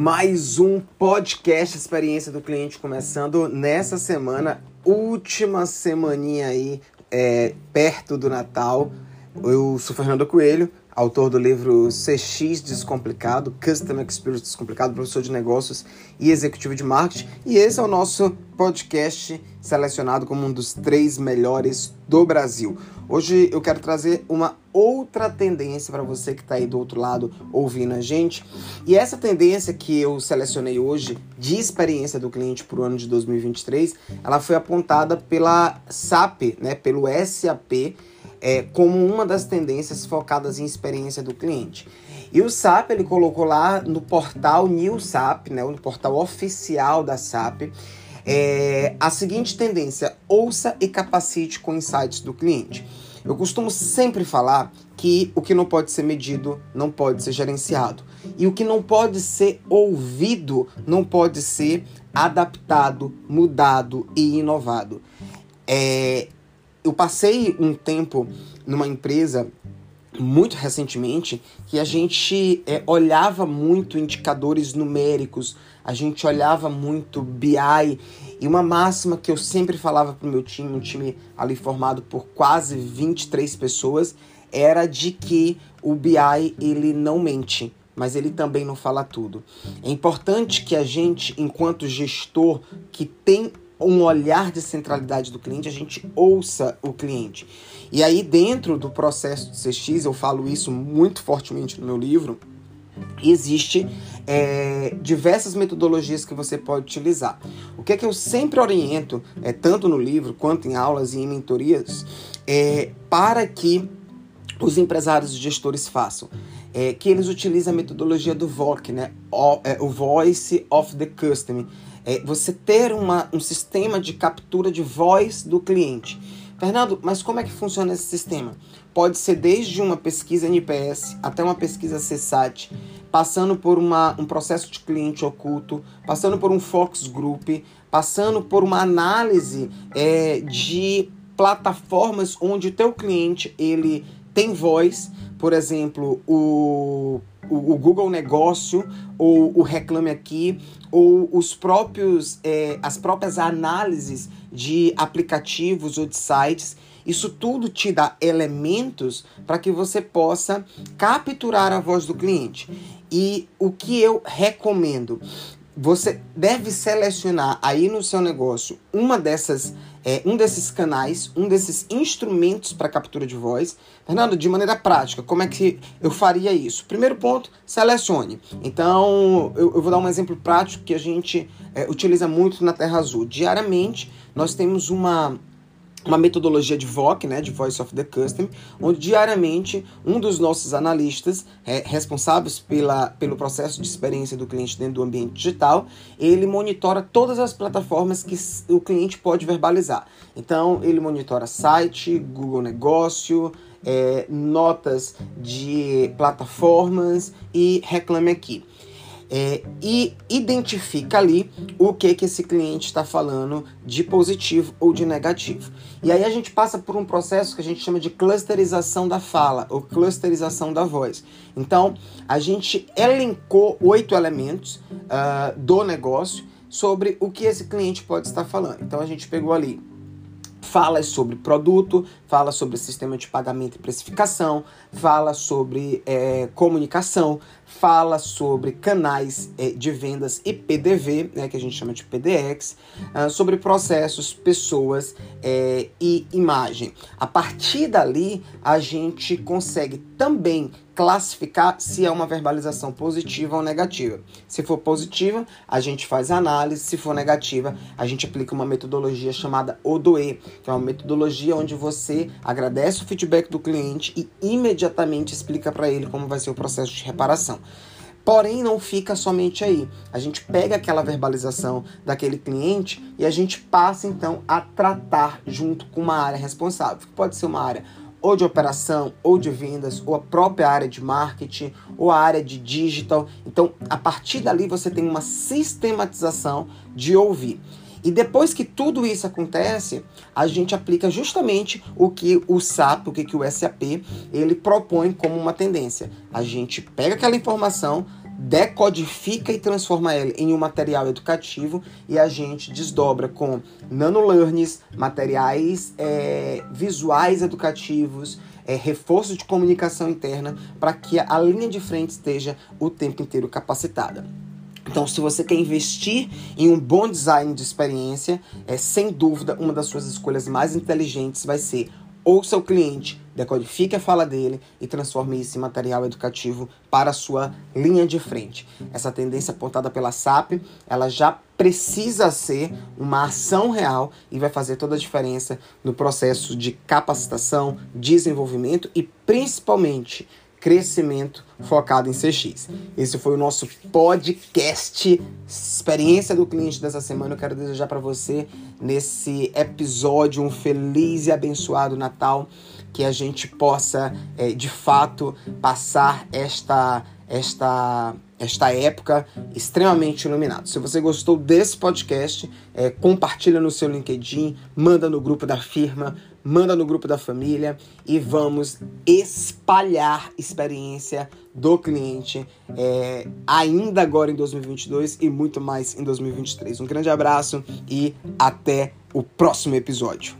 mais um podcast Experiência do Cliente começando nessa semana, última semaninha aí, é, perto do Natal. Eu sou Fernando Coelho, autor do livro CX Descomplicado, Customer Experience Descomplicado, professor de negócios e executivo de marketing. E esse é o nosso podcast selecionado como um dos três melhores do Brasil. Hoje eu quero trazer uma outra tendência para você que está aí do outro lado ouvindo a gente. E essa tendência que eu selecionei hoje de experiência do cliente para o ano de 2023, ela foi apontada pela SAP, né, pelo SAP, é, como uma das tendências focadas em experiência do cliente. E o SAP ele colocou lá no portal New SAP, né, no portal oficial da SAP, é, a seguinte tendência: ouça e capacite com insights do cliente. Eu costumo sempre falar que o que não pode ser medido não pode ser gerenciado. E o que não pode ser ouvido não pode ser adaptado, mudado e inovado. É, eu passei um tempo numa empresa muito recentemente que a gente é, olhava muito indicadores numéricos, a gente olhava muito BI e uma máxima que eu sempre falava para o meu time, um time ali formado por quase 23 pessoas, era de que o BI ele não mente, mas ele também não fala tudo. É importante que a gente, enquanto gestor que tem um olhar de centralidade do cliente, a gente ouça o cliente. E aí, dentro do processo de CX, eu falo isso muito fortemente no meu livro, existe é, diversas metodologias que você pode utilizar. O que é que eu sempre oriento, é, tanto no livro quanto em aulas e em mentorias, é, para que os empresários e gestores façam? É, que eles utilizem a metodologia do VOC, né? O, é, o Voice of the Customer é você ter uma, um sistema de captura de voz do cliente. Fernando, mas como é que funciona esse sistema? Pode ser desde uma pesquisa NPS até uma pesquisa CSAT, passando por uma, um processo de cliente oculto, passando por um Fox Group, passando por uma análise é, de plataformas onde o teu cliente ele tem voz, por exemplo, o o, o Google Negócio ou o Reclame Aqui ou os próprios é, as próprias análises de aplicativos ou de sites isso tudo te dá elementos para que você possa capturar a voz do cliente. E o que eu recomendo? Você deve selecionar aí no seu negócio uma dessas é, um desses canais, um desses instrumentos para captura de voz. Fernando, de maneira prática, como é que eu faria isso? Primeiro ponto, selecione. Então, eu, eu vou dar um exemplo prático que a gente é, utiliza muito na Terra Azul. Diariamente, nós temos uma uma metodologia de VOC, né, de Voice of the Custom, onde diariamente um dos nossos analistas é, responsáveis pela, pelo processo de experiência do cliente dentro do ambiente digital, ele monitora todas as plataformas que o cliente pode verbalizar. Então, ele monitora site, Google Negócio, é, notas de plataformas e reclame aqui é, e identifica ali o que que esse cliente está falando de positivo ou de negativo. E aí a gente passa por um processo que a gente chama de clusterização da fala ou clusterização da voz. Então a gente elencou oito elementos uh, do negócio sobre o que esse cliente pode estar falando. Então a gente pegou ali fala sobre produto, fala sobre sistema de pagamento e precificação, fala sobre é, comunicação, fala sobre canais é, de vendas e PDV, né, que a gente chama de PDX, uh, sobre processos, pessoas é, e imagem. A partir dali, a gente consegue também classificar se é uma verbalização positiva ou negativa. Se for positiva, a gente faz análise, se for negativa, a gente aplica uma metodologia chamada ODOE, que é uma metodologia onde você agradece o feedback do cliente e imediatamente explica para ele como vai ser o processo de reparação. Porém, não fica somente aí. A gente pega aquela verbalização daquele cliente e a gente passa então a tratar junto com uma área responsável. Pode ser uma área ou de operação, ou de vendas, ou a própria área de marketing, ou a área de digital. Então, a partir dali você tem uma sistematização de ouvir. E depois que tudo isso acontece, a gente aplica justamente o que o SAP, o que, o SAP, ele propõe como uma tendência. A gente pega aquela informação, decodifica e transforma ela em um material educativo e a gente desdobra com nanolearns, materiais é, visuais educativos, é, reforço de comunicação interna para que a linha de frente esteja o tempo inteiro capacitada. Então, se você quer investir em um bom design de experiência, é sem dúvida uma das suas escolhas mais inteligentes vai ser ouça o cliente, decodifique a fala dele e transforme isso em material educativo para a sua linha de frente. Essa tendência apontada pela SAP, ela já precisa ser uma ação real e vai fazer toda a diferença no processo de capacitação, desenvolvimento e principalmente crescimento focado em CX. Esse foi o nosso podcast experiência do cliente dessa semana. Eu quero desejar para você nesse episódio um feliz e abençoado Natal, que a gente possa é, de fato passar esta esta esta época extremamente iluminado. Se você gostou desse podcast, é, compartilha no seu LinkedIn, manda no grupo da firma, manda no grupo da família e vamos espalhar experiência do cliente é, ainda agora em 2022 e muito mais em 2023. Um grande abraço e até o próximo episódio.